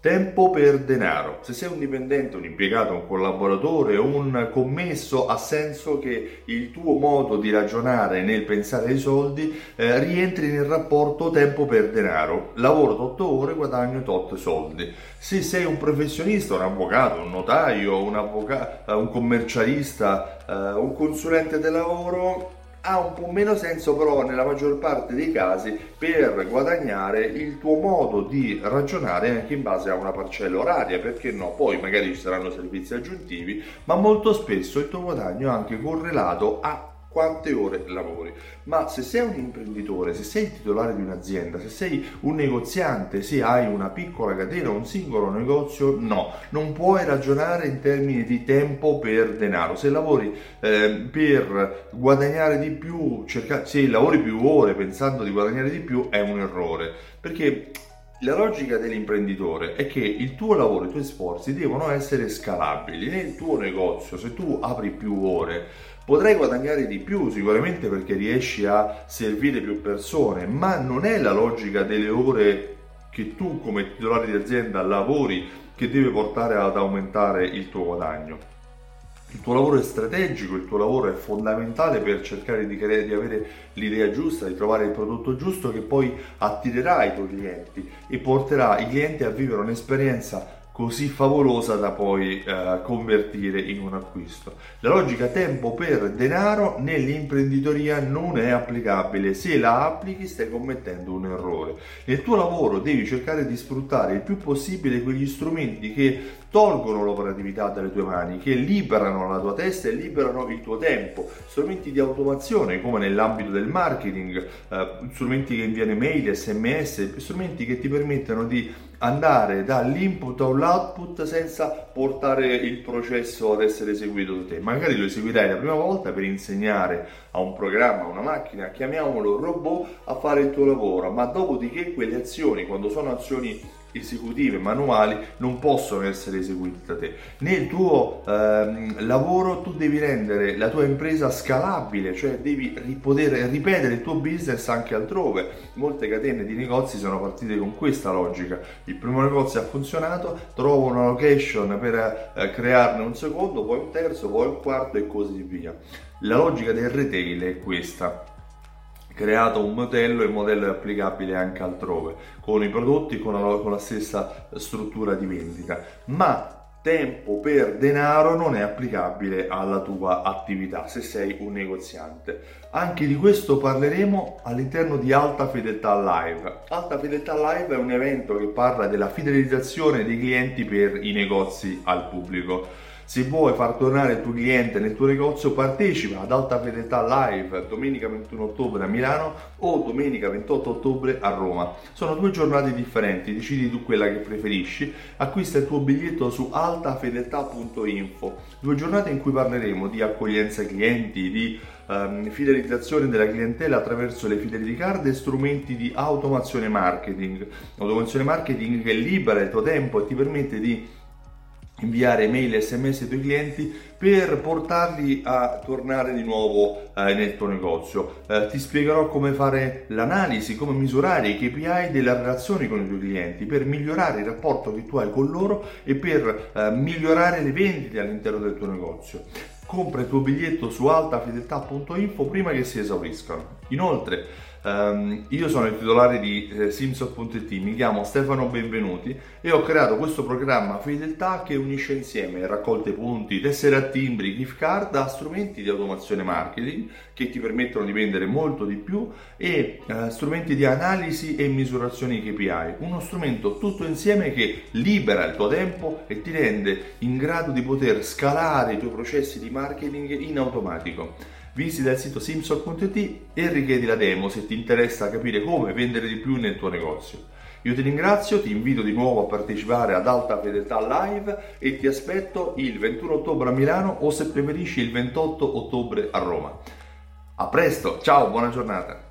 Tempo per denaro. Se sei un dipendente, un impiegato, un collaboratore, un commesso, ha senso che il tuo modo di ragionare nel pensare ai soldi eh, rientri nel rapporto tempo per denaro. Lavoro 8 ore, guadagno 8 soldi. Se sei un professionista, un avvocato, un notaio, un, avvocato, un commercialista, eh, un consulente del lavoro, ha un po' meno senso però nella maggior parte dei casi per guadagnare il tuo modo di ragionare anche in base a una parcella oraria, perché no? Poi magari ci saranno servizi aggiuntivi, ma molto spesso il tuo guadagno è anche correlato a quante ore lavori. Ma se sei un imprenditore, se sei il titolare di un'azienda, se sei un negoziante, se hai una piccola catena, un singolo negozio, no, non puoi ragionare in termini di tempo per denaro. Se lavori eh, per guadagnare di più, cerca- se lavori più ore pensando di guadagnare di più, è un errore. Perché la logica dell'imprenditore è che il tuo lavoro, i tuoi sforzi devono essere scalabili. Nel tuo negozio, se tu apri più ore, potrai guadagnare di più sicuramente perché riesci a servire più persone, ma non è la logica delle ore che tu come titolare di azienda lavori che deve portare ad aumentare il tuo guadagno. Il tuo lavoro è strategico, il tuo lavoro è fondamentale per cercare di, cre- di, avere l'idea giusta, di trovare il prodotto giusto che poi attirerà i tuoi clienti e porterà i clienti a vivere un'esperienza così favolosa da poi eh, convertire in un acquisto. La logica tempo per denaro nell'imprenditoria non è applicabile, se la applichi stai commettendo un errore. Nel tuo lavoro devi cercare di sfruttare il più possibile quegli strumenti che tolgono l'operatività dalle tue mani, che liberano la tua testa e liberano il tuo tempo. Strumenti di automazione come nell'ambito del marketing, eh, strumenti che inviano mail, sms, strumenti che ti permettono di andare dall'input all'output senza portare il processo ad essere eseguito da te. Magari lo eseguirai la prima volta per insegnare a un programma, a una macchina, chiamiamolo robot, a fare il tuo lavoro, ma dopodiché quelle azioni, quando sono azioni esecutive manuali non possono essere eseguite da te. Nel tuo ehm, lavoro tu devi rendere la tua impresa scalabile, cioè devi poter ripetere il tuo business anche altrove. Molte catene di negozi sono partite con questa logica. Il primo negozio ha funzionato, trovo una location per eh, crearne un secondo, poi un terzo, poi un quarto e così via. La logica del retail è questa creato un modello e il modello è applicabile anche altrove, con i prodotti con la, con la stessa struttura di vendita, ma tempo per denaro non è applicabile alla tua attività se sei un negoziante. Anche di questo parleremo all'interno di Alta Fedeltà Live. Alta Fedeltà Live è un evento che parla della fidelizzazione dei clienti per i negozi al pubblico. Se vuoi far tornare il tuo cliente nel tuo negozio, partecipa ad Alta Fedeltà Live domenica 21 ottobre a Milano o domenica 28 ottobre a Roma. Sono due giornate differenti, decidi tu quella che preferisci, acquista il tuo biglietto su altafedeltà.info. Due giornate in cui parleremo di accoglienza clienti, di um, fidelizzazione della clientela attraverso le fidelity card e strumenti di automazione marketing. Automazione marketing che libera il tuo tempo e ti permette di inviare mail e sms ai tuoi clienti per portarli a tornare di nuovo eh, nel tuo negozio. Eh, ti spiegherò come fare l'analisi, come misurare i KPI delle relazioni con i tuoi clienti per migliorare il rapporto che tu hai con loro e per eh, migliorare le vendite all'interno del tuo negozio. Compra il tuo biglietto su altafedeltà.info prima che si esauriscano. Inoltre, Um, io sono il titolare di eh, Simsot.it, mi chiamo Stefano Benvenuti e ho creato questo programma Fedeltà che unisce insieme raccolte punti, tessere a timbri, gift card a strumenti di automazione marketing che ti permettono di vendere molto di più e uh, strumenti di analisi e misurazione KPI. Uno strumento tutto insieme che libera il tuo tempo e ti rende in grado di poter scalare i tuoi processi di marketing in automatico visita il sito simsol.it e richiedi la demo se ti interessa capire come vendere di più nel tuo negozio. Io ti ringrazio, ti invito di nuovo a partecipare ad Alta Fedeltà Live e ti aspetto il 21 ottobre a Milano o se preferisci il 28 ottobre a Roma. A presto, ciao, buona giornata!